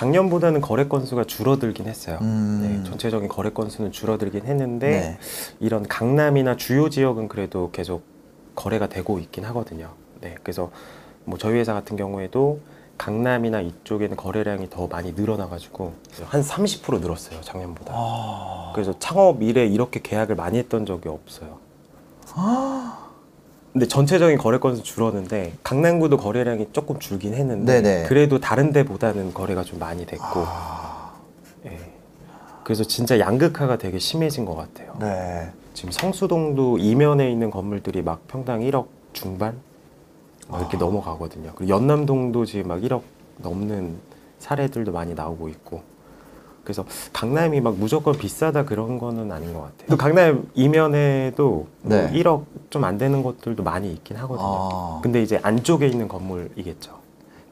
작년보다는 거래 건수가 줄어들긴 했어요. 음. 네, 전체적인 거래 건수는 줄어들긴 했는데 네. 이런 강남이나 주요 지역은 그래도 계속 거래가 되고 있긴 하거든요. 네, 그래서 뭐 저희 회사 같은 경우에도 강남이나 이쪽에는 거래량이 더 많이 늘어나가지고 한 30% 늘었어요 작년보다. 아. 그래서 창업 이래 이렇게 계약을 많이 했던 적이 없어요. 근데 전체적인 거래 건수 줄었는데 강남구도 거래량이 조금 줄긴 했는데 네네. 그래도 다른 데보다는 거래가 좀 많이 됐고 아. 예. 그래서 진짜 양극화가 되게 심해진 것 같아요. 네. 지금 성수동도 이면에 있는 건물들이 막 평당 1억 중반 막 이렇게 아. 넘어가거든요. 그리고 연남동도 지금 막 1억 넘는 사례들도 많이 나오고 있고. 그래서 강남이 막 무조건 비싸다 그런 거는 아닌 것 같아요. 또 강남 이면에도 뭐 네. 1억 좀 안 되는 것들도 많이 있긴 하거든요. 아. 근데 이제 안쪽에 있는 건물이겠죠.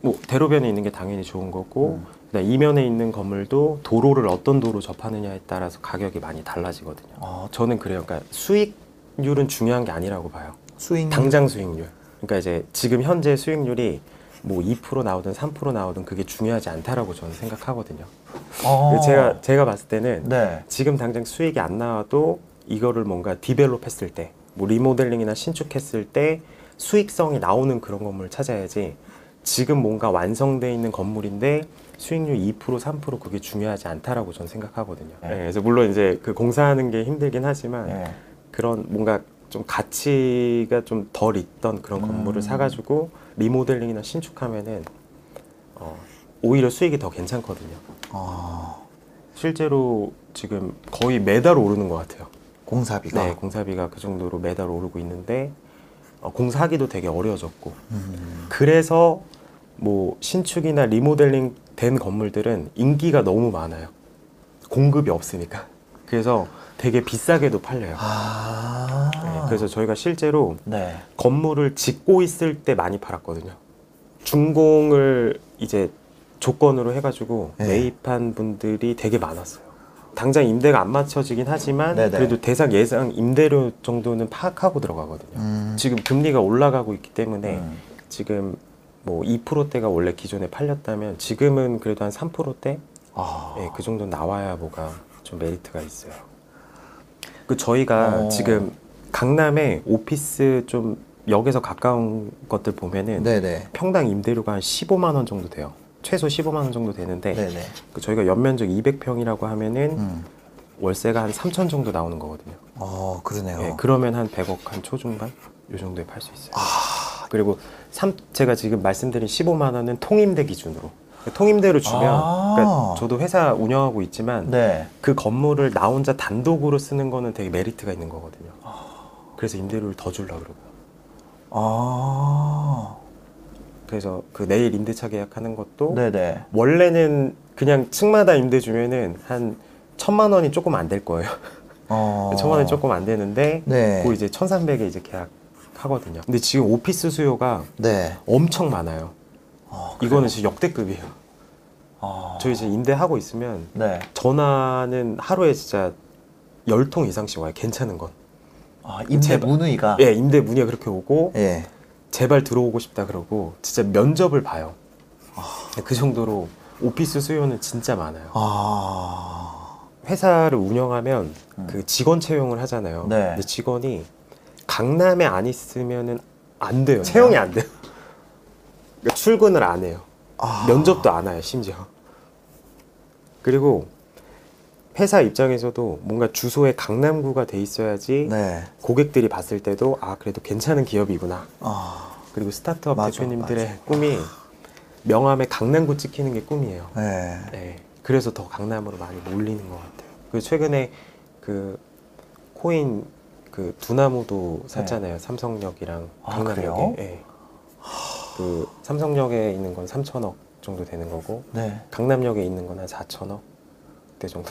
뭐 대로변에 있는 게 당연히 좋은 거고 음. 이면에 있는 건물도 도로를 어떤 도로 접하느냐에 따라서 가격이 많이 달라지거든요. 아, 저는 그래요. 그러니까 수익률은 중요한 게 아니라고 봐요. 수익 당장 수익률. 그러니까 이제 지금 현재 수익률이 뭐 2% 나오든 3% 나오든 그게 중요하지 않다라고 저는 생각하거든요. 어. 제가 제가 봤을 때는 네. 지금 당장 수익이 안 나와도 이거를 뭔가 디벨롭 했을 때, 뭐 리모델링이나 신축했을 때 수익성이 나오는 그런 건물을 찾아야지 지금 뭔가 완성돼 있는 건물인데 수익률 2% 3% 그게 중요하지 않다라고 저는 생각하거든요. 네. 네, 그래서 물론 이제 그 공사하는 게 힘들긴 하지만 네. 그런 뭔가 좀 가치가 좀 덜 있던 그런 음. 건물을 사가지고 리모델링이나 신축하면은 어, 오히려 수익이 더 괜찮거든요. 아, 실제로 지금 거의 매달 오르는 것 같아요. 공사비가. 네, 공사비가 그 정도로 매달 오르고 있는데 어, 공사하기도 되게 어려워졌고 음. 그래서 뭐 신축이나 리모델링 된 건물들은 인기가 너무 많아요. 공급이 없으니까. 그래서 되게 비싸게도 팔려요. 아. 네, 그래서 저희가 실제로 네. 건물을 짓고 있을 때 많이 팔았거든요. 준공을 이제 조건으로 해가지고 네. 매입한 분들이 되게 많았어요. 당장 임대가 안 맞춰지긴 하지만 네네. 그래도 대상 예상 임대료 정도는 파악하고 들어가거든요. 음. 지금 금리가 올라가고 있기 때문에 음. 지금 뭐 2%대가 원래 기존에 팔렸다면 지금은 그래도 한 3%대 아. 예, 그 정도 나와야 뭐가 좀 메리트가 있어요. 그 저희가 어. 지금 강남에 오피스 좀 역에서 가까운 것들 보면은 네네. 평당 임대료가 한 15만 원 정도 돼요. 최소 15만 원 정도 되는데 네네. 그 저희가 연면적 200평이라고 하면은 음. 월세가 한 3천 정도 나오는 거거든요. 어, 그러네요. 예, 그러면 한 100억 한 초중반 요 정도에 팔 수 있어요. 아. 그리고 삼, 제가 지금 말씀드린 15만 원은 통임대 기준으로 통임대로 주면 아. 그러니까 저도 회사 운영하고 있지만 네. 그 건물을 나 혼자 단독으로 쓰는 거는 되게 메리트가 있는 거거든요. 그래서 임대료를 더 주려고 그러고요. 아. 그래서 그 내일 임대차 계약하는 것도 네네. 원래는 그냥 층마다 임대 주면은 한 천만 원이 조금 안 될 거예요. 어. 천만 원이 조금 안 되는데 네. 그 이제 천삼백에 이제 계약 하거든요. 근데 지금 오피스 수요가 네. 엄청 많아요. 어, 이거는 진짜 역대급이에요. 아. 저희 이제 임대하고 있으면 네. 전화는 하루에 진짜 열 통 이상씩 와요. 괜찮은 건. 아, 임대 제발. 문의가. 예, 임대 문의가 그렇게 오고 예. 제발 들어오고 싶다 그러고 진짜 면접을 봐요. 아. 그 정도로 오피스 수요는 진짜 많아요. 아. 회사를 운영하면 음. 그 직원 채용을 하잖아요. 네. 근데 직원이 강남에 안 있으면은 안 돼요. 채용이 안 돼요. 그러니까 출근을 안 해요. 아. 면접도 안 와요, 심지어. 그리고 회사 입장에서도 뭔가 주소에 강남구가 돼 있어야지 네. 고객들이 봤을 때도 아 그래도 괜찮은 기업이구나. 아. 그리고 스타트업 맞아, 대표님들의 꿈이 명함에 강남구 찍히는 게 꿈이에요. 네. 네. 그래서 더 강남으로 많이 몰리는 것 같아요. 그 최근에 그 코인 그 두나무도 샀잖아요. 삼성역이랑 네. 아, 강남역에. 그래요? 예. 그 삼성역에 있는 건 3천억 정도 되는 거고 네. 강남역에 있는 건 한 4천억 대 정도.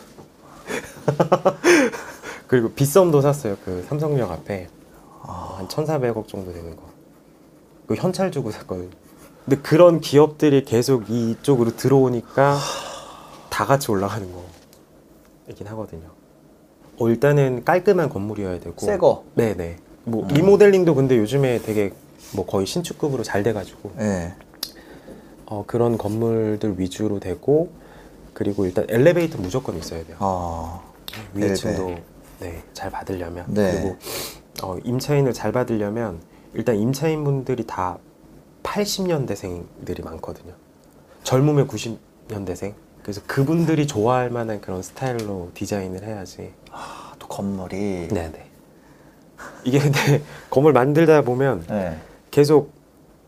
그리고 빗썸도 샀어요. 그 삼성역 앞에 아. 한 1,400억 정도 되는 거. 그 현찰 주고 샀거든요. 근데 그런 기업들이 계속 이쪽으로 들어오니까 다 같이 올라가는 거이긴 하거든요. 어, 일단은 깔끔한 건물이어야 되고. 새 거. 네네. 뭐 음. 리모델링도 근데 요즘에 되게 뭐 거의 신축급으로 잘 돼가지고 예. 어, 그런 건물들 위주로 되고 그리고 일단 엘리베이터 무조건 있어야 돼요. 아, 위에 층도 네, 잘 받으려면 네. 그리고 어, 임차인을 잘 받으려면 일단 임차인 분들이 다 80년대생들이 많거든요. 젊으면 90년대생. 그래서 그분들이 좋아할 만한 그런 스타일로 디자인을 해야지. 아, 또 건물이. 네네. 이게 근데 건물 만들다 보면 네. 계속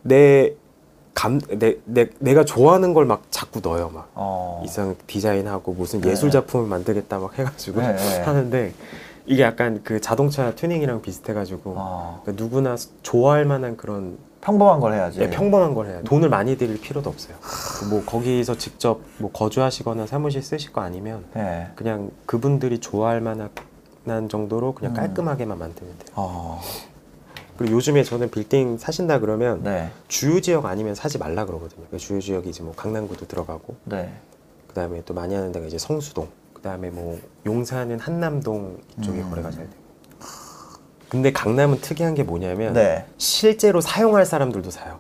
내 감, 내, 내, 내가 좋아하는 걸 막 자꾸 넣어요. 막. 어. 이상 디자인하고 무슨 네. 예술 작품을 만들겠다 막 해가지고 네, 네. 하는데 이게 약간 그 자동차 튜닝이랑 비슷해가지고 어. 그러니까 누구나 좋아할 만한 그런 평범한 걸 해야지. 예, 평범한 걸 해요. 돈을 많이 들일 필요도 없어요. 뭐 거기서 직접 뭐 거주하시거나 사무실 쓰실 거 아니면 네. 그냥 그분들이 좋아할 만한 정도로 그냥 음. 깔끔하게만 만들면 돼요. 어. 그리고 요즘에 저는 빌딩 사신다 그러면 네. 주요 지역 아니면 사지 말라 그러거든요. 그 주요 지역이 이제 뭐 강남구도 들어가고 네. 그다음에 또 많이 하는 데가 이제 성수동 그다음에 뭐 용산은 한남동 이쪽에 음. 거래가 잘 되고 근데 강남은 특이한 게 뭐냐면 네. 실제로 사용할 사람들도 사요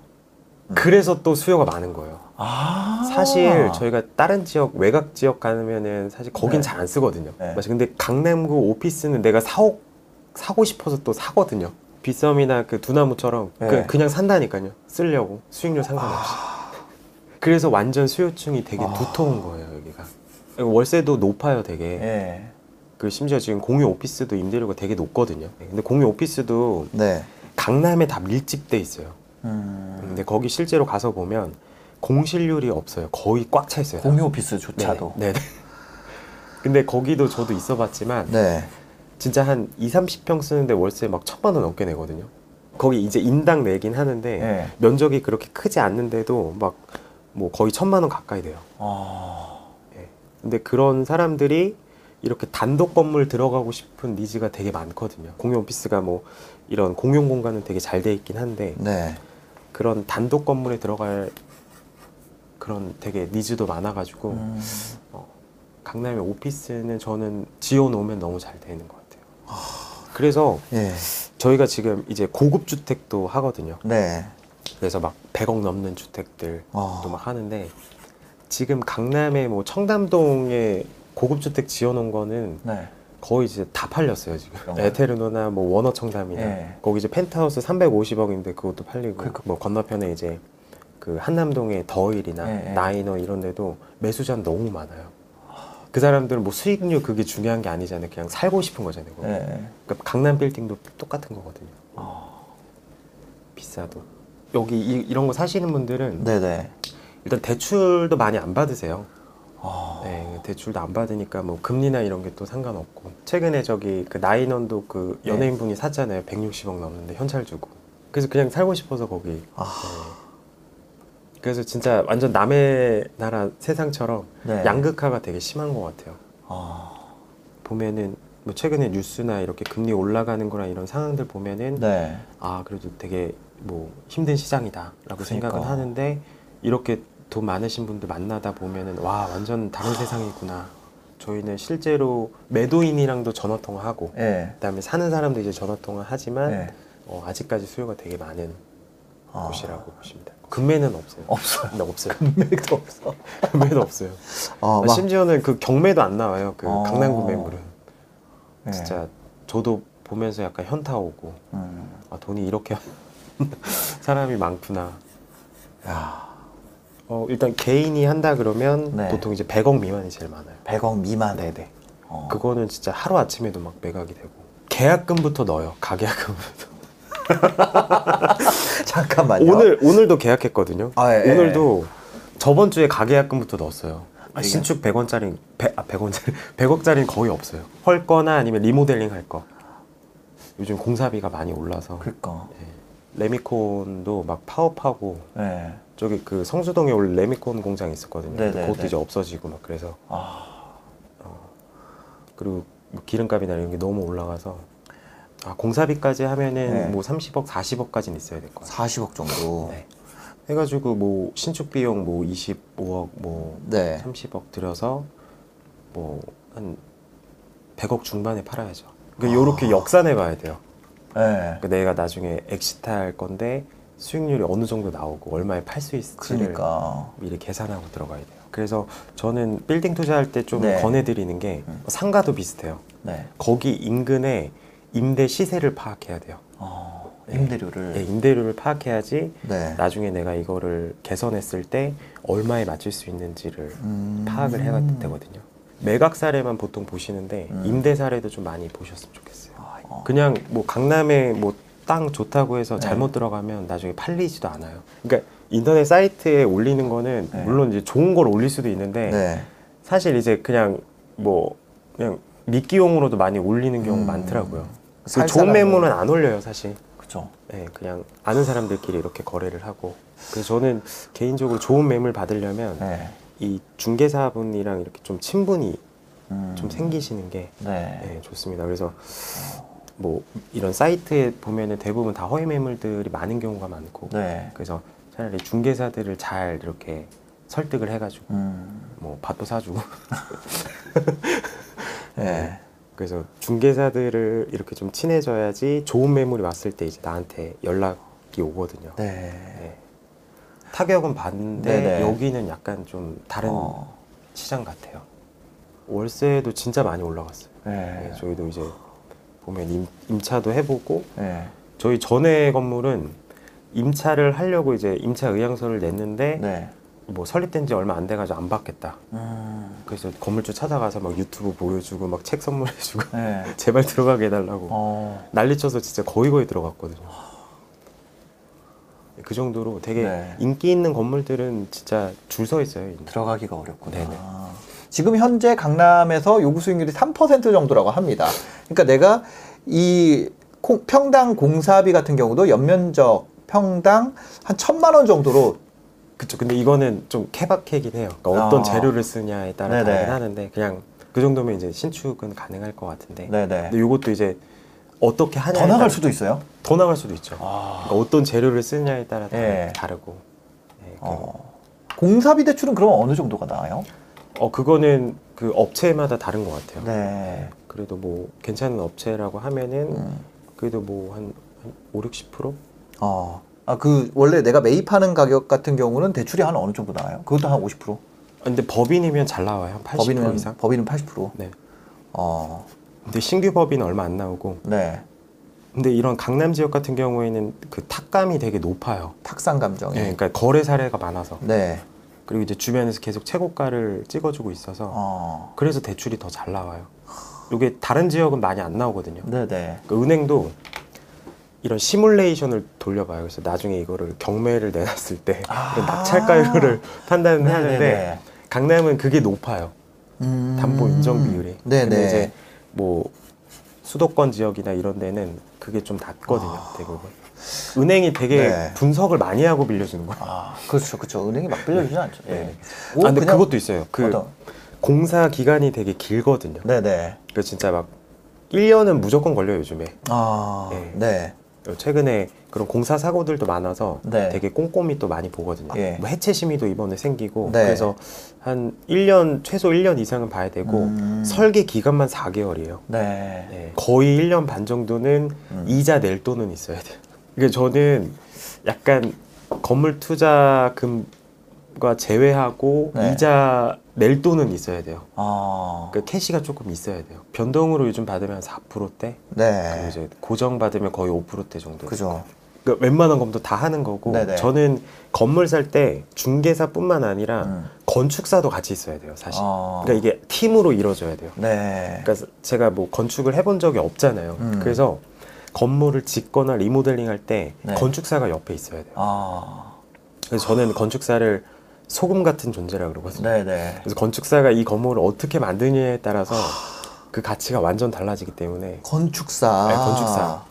음. 그래서 또 수요가 많은 거예요 아. 사실 저희가 다른 지역 외곽 지역 가면은 사실 거긴 네. 잘안 쓰거든요 네. 맞아 근데 강남구 오피스는 내가 사오, 사고 싶어서 또 사거든요 빗썸이나 그 두나무처럼 네. 그, 냥 산다니까요 쓰려고 수익률 상관없이 그래서 완전 수요층이 되게 아. 두터운 거예요 여기가 월세도 높아요 되게 예. 그 심지어 지금 공유 오피스도 임대료가 되게 높거든요 근데 공유 오피스도 네. 강남에 다 밀집돼 있어요 음. 근데 거기 실제로 가서 보면 공실률이 없어요 거의 꽉 차 있어요 공유 오피스조차도. 네네 네네. 근데 거기도 저도 있어봤지만 네. 진짜 한 2, 30평 쓰는데 월세 막 천만 원 넘게 내거든요 거기 이제 인당 내긴 하는데 네. 면적이 그렇게 크지 않는데도 막 뭐 거의 천만 원 가까이 돼요 아. 예. 근데 그런 사람들이 이렇게 단독 건물 들어가고 싶은 needs가 되게 많거든요. 공용 오피스가 뭐 이런 공용 공간은 되게 잘 돼 있긴 한데 네. 그런 단독 건물에 들어갈 그런 되게 needs도 많아가지고 음. 강남의 오피스는 저는 지어 놓으면 너무 잘 되는 것 같아요. 그래서 예. 저희가 지금 이제 고급 주택도 하거든요. 네. 그래서 막 100억 넘는 주택들도 어. 막 하는데 지금 강남에 뭐 청담동에 고급 주택 지어놓은 거는 네. 거의 이제 다 팔렸어요 지금 그런가요? 에테르노나 뭐 워너 청담이나 예. 거기 이제 펜트하우스 350억인데 그것도 팔리고 그러니까. 뭐 건너편에 이제 그 한남동의 더일이나 예, 예. 나이너 이런 데도 매수자는 너무 많아요 그 사람들은 뭐 수익률 그게 중요한 게 아니잖아요 그냥 살고 싶은 거잖아요 거기. 네. 그러니까 강남 빌딩도 똑같은 거거든요 아. 비싸도 여기 이, 이런 거 사시는 분들은 네네. 일단 대출도 많이 안 받으세요 아. 네, 대출도 안 받으니까 뭐 금리나 이런 게 또 상관없고 최근에 저기 그 나인원도 그 네. 연예인분이 샀잖아요 160억 넘는데 현찰 주고 그래서 그냥 살고 싶어서 거기 아. 네. 그래서 진짜 완전 남의 나라 세상처럼 네. 양극화가 되게 심한 것 같아요 아. 보면은 뭐 최근에 뉴스나 이렇게 금리 올라가는 거나 이런 상황들 보면은 네. 아 그래도 되게 뭐 힘든 시장이다라고 생각은 그러니까. 하는데 이렇게 돈 많으신 분들 만나다 보면은 와 완전 다른 세상이구나. 저희는 실제로 매도인이랑도 전화 통화하고 예. 그다음에 사는 사람도 이제 전화 통화 하지만 네. 어, 아직까지 수요가 되게 많은 아. 곳이라고 돼요. 금매는 없어요. 없어요. 네, 없어요. 금맥도 없어. 금매도 없어요. 아, 막. 심지어는 그 경매도 안 나와요. 그 어. 강남구 매물은 네. 진짜 저도 보면서 약간 현타 오고 음. 아 돈이 이렇게 사람이 많구나. 야. 어, 일단 개인이 한다 그러면 네. 보통 이제 100억 미만이 제일 많아요. 100억 미만. 네네. 어. 그거는 진짜 하루 아침에도 막 매각이 되고 계약금부터 넣어요. 가계약금부터. 잠깐만요. 오늘 오늘도 계약했거든요. 아, 예, 예. 오늘도 저번 주에 가계약금부터 넣었어요. 아? 신축 100원짜리 100, 아 100원짜리 100억짜리는 거의 없어요. 헐 거나 아니면 리모델링 할 거. 요즘 공사비가 많이 올라서 그니까. 레미콘도 막 파업하고 네. 저기 그 성수동에 원래 레미콘 공장 있었거든요. 네네, 근데 그것도 네. 이제 없어지고 막 그래서 아. 그리고 뭐 기름값이나 이런 게 너무 올라가서 아 공사비까지 하면은 네. 뭐 30억, 40억까지는 있어야 될 것 같아요. 40억 정도. 네. 해가지고 뭐 신축 비용 뭐 25억, 뭐 네. 30억 들여서 뭐 한 100억 중반에 팔아야죠. 그러니까 이렇게 역산해 봐야 돼요. 네. 그러니까 내가 나중에 exit 할 건데 수익률이 어느 정도 나오고 얼마에 팔 수 있을지를 그러니까. 미리 계산하고 들어가야 돼요. 그래서 저는 빌딩 투자할 때 좀 네. 음. 권해드리는 게 상가도 비슷해요. 네. 거기 인근에 임대 시세를 파악해야 돼요. 어, 네. 임대료를. 네, 임대료를 파악해야지 네. 나중에 내가 이거를 개선했을 때 얼마에 맞출 수 있는지를 음. 파악을 해야 되거든요. 매각 사례만 보통 보시는데 음. 임대 사례도 좀 많이 보셨으면 좋겠어요. 어. 그냥 뭐 강남에 뭐 땅 좋다고 해서 네. 잘못 들어가면 나중에 팔리지도 않아요. 그러니까 인터넷 사이트에 올리는 거는 네. 물론 이제 좋은 걸 올릴 수도 있는데 네. 사실 이제 그냥 뭐 그냥 미끼용으로도 많이 올리는 경우 음. 많더라고요. 그살 좋은 매물은 안 올려요, 사실. 그죠. 네, 그냥 아는 사람들끼리 이렇게 거래를 하고. 그래서 저는 개인적으로 좋은 매물 받으려면 네. 이 중개사분이랑 이렇게 좀 친분이 음. 좀 생기시는 게 네. 네, 좋습니다. 그래서 뭐 이런 사이트에 보면은 대부분 다 허위 매물들이 많은 경우가 많고 네. 그래서 차라리 중개사들을 잘 이렇게 설득을 해가지고 음. 뭐 밥도 사주고 네. 그래서 중개사들을 이렇게 좀 친해져야지 좋은 매물이 왔을 때 이제 나한테 연락이 오거든요. 네. 네. 타격은 받는데 네네. 여기는 약간 좀 다른 어. 시장 같아요. 월세도 진짜 많이 올라갔어요. 네. 네, 저희도 이제 보면 임, 임차도 해보고 네. 저희 전에 건물은 임차를 하려고 이제 임차 의향서를 냈는데 네. 뭐 설립된 지 얼마 안 돼가지고 안 받겠다. 음. 그래서 건물주 찾아가서 막 유튜브 보여주고 막 책 선물해주고 네. 제발 들어가게 해달라고 어. 난리쳐서 진짜 거의 거의 들어갔거든요. 그 정도로 되게 네. 인기 있는 건물들은 진짜 줄 서 있어요. 들어가기가 어렵구나. 네네. 지금 현재 강남에서 요구 수익률이 3% 정도라고 합니다. 그러니까 내가 이 콩- 평당 공사비 같은 경우도 연면적 평당 한 천만 원 정도로 그쵸. 근데 이거는 좀 케바케긴 해요. 그러니까 어떤 아. 재료를 쓰냐에 따라 네네. 다르긴 하는데 그냥 그 정도면 이제 신축은 가능할 것 같은데. 네네. 근데 이것도 이제 어떻게 하냐에 더 나갈 수도 있어요. 더 나갈 수도 있죠. 아. 그러니까 어떤 재료를 쓰냐에 따라 다 네. 다르고. 네, 그- 어. 공사비 대출은 그럼 어느 정도가 나와요? 어 그거는 그 업체마다 다른 것 같아요. 네. 그래도 뭐 괜찮은 업체라고 하면은 음. 그래도 뭐한 한 5, 60%? 어. 아, 그 원래 내가 매입하는 가격 같은 경우는 대출이 한 어느 정도 나와요? 그것도 한 50%? 아, 근데 법인이면 잘 나와요. 한 80% 법인은 이상. 법인은 80%. 네. 어. 근데 신규 법인은 얼마 안 나오고. 네. 근데 이런 강남 지역 같은 경우에는 그 탁감이 되게 높아요. 탁상 감정이. 예, 그러니까 거래 사례가 많아서. 네. 그리고 이제 주변에서 계속 최고가를 찍어주고 있어서 어. 그래서 대출이 더 잘 나와요. 이게 다른 지역은 많이 안 나오거든요. 네네. 그 은행도 이런 시뮬레이션을 돌려봐요. 그래서 나중에 이거를 경매를 내놨을 때 아. 이런 낙찰가율을 판단을 네네네. 하는데 강남은 그게 높아요. 음. 담보 인정 비율이. 네네. 근데 이제 뭐 수도권 지역이나 이런 데는 그게 좀 낮거든요. 아. 대부분. 은행이 되게 네. 분석을 많이 하고 빌려주는 거예요. 아, 그렇죠, 그렇죠. 은행이 막 빌려주지 않죠. 예. 네. 뭐 아, 근데 그것도 있어요. 그 어떤- 공사 기간이 되게 길거든요. 네네. 그 진짜 막 1년은 무조건 걸려요, 요즘에. 아, 네. 네. 최근에 그런 공사 사고들도 많아서 네. 되게 꼼꼼히 또 많이 보거든요. 예. 뭐 해체 심의도 이번에 생기고 네. 그래서 한 1년 최소 1년 이상은 봐야 되고 음. 설계 기간만 4개월이에요. 네. 네. 거의 1년 반 정도는 음. 이자 낼 돈은 있어야 돼요. 이게 저는 약간 건물 투자금 과 제외하고 네. 이자 낼 돈은 있어야 돼요. 아, 그 캐시가 조금 있어야 돼요. 변동으로 요즘 받으면 4%대, 그리고 네. 이제 고정 받으면 거의 5%대 정도. 그죠. 그러니까 웬만한 건도 다 하는 거고 네네. 저는 건물 살 때 중개사뿐만 아니라 음. 건축사도 같이 있어야 돼요, 사실. 아. 그러니까 이게 팀으로 이루어져야 돼요. 네. 그러니까 제가 뭐 건축을 해본 적이 없잖아요. 음. 그래서 건물을 짓거나 리모델링 할때 네. 건축사가 옆에 있어야 돼요. 아, 그래서 저는 건축사를 소금 같은 존재라 그러거든요. 네네. 그래서 건축사가 이 건물을 어떻게 만드냐에 따라서 그 가치가 완전 달라지기 때문에 건축사. 네, 건축사.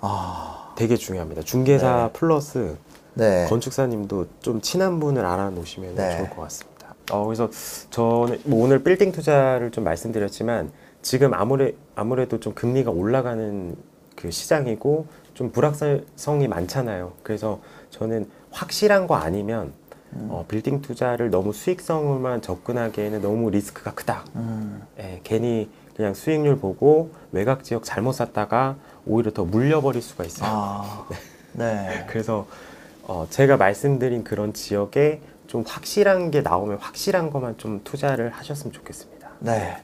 아, 되게 중요합니다. 중개사 네. 플러스 네. 건축사님도 좀 친한 분을 알아놓으시면 네. 좋을 것 같습니다. 어, 그래서 저는 뭐 오늘 빌딩 투자를 좀 말씀드렸지만 지금 아무래, 아무래도 좀 금리가 올라가는 그 시장이고 좀 불확실성이 많잖아요. 그래서 저는 확실한 거 아니면 음. 어, 빌딩 투자를 너무 수익성으로만 접근하기에는 너무 리스크가 크다. 음, 예, 괜히 그냥 수익률 보고 외곽 지역 잘못 샀다가 오히려 더 물려버릴 수가 있어요. 아, 네. 그래서 어, 제가 말씀드린 그런 지역에 좀 확실한 게 나오면 확실한 것만 좀 투자를 하셨으면 좋겠습니다. 네.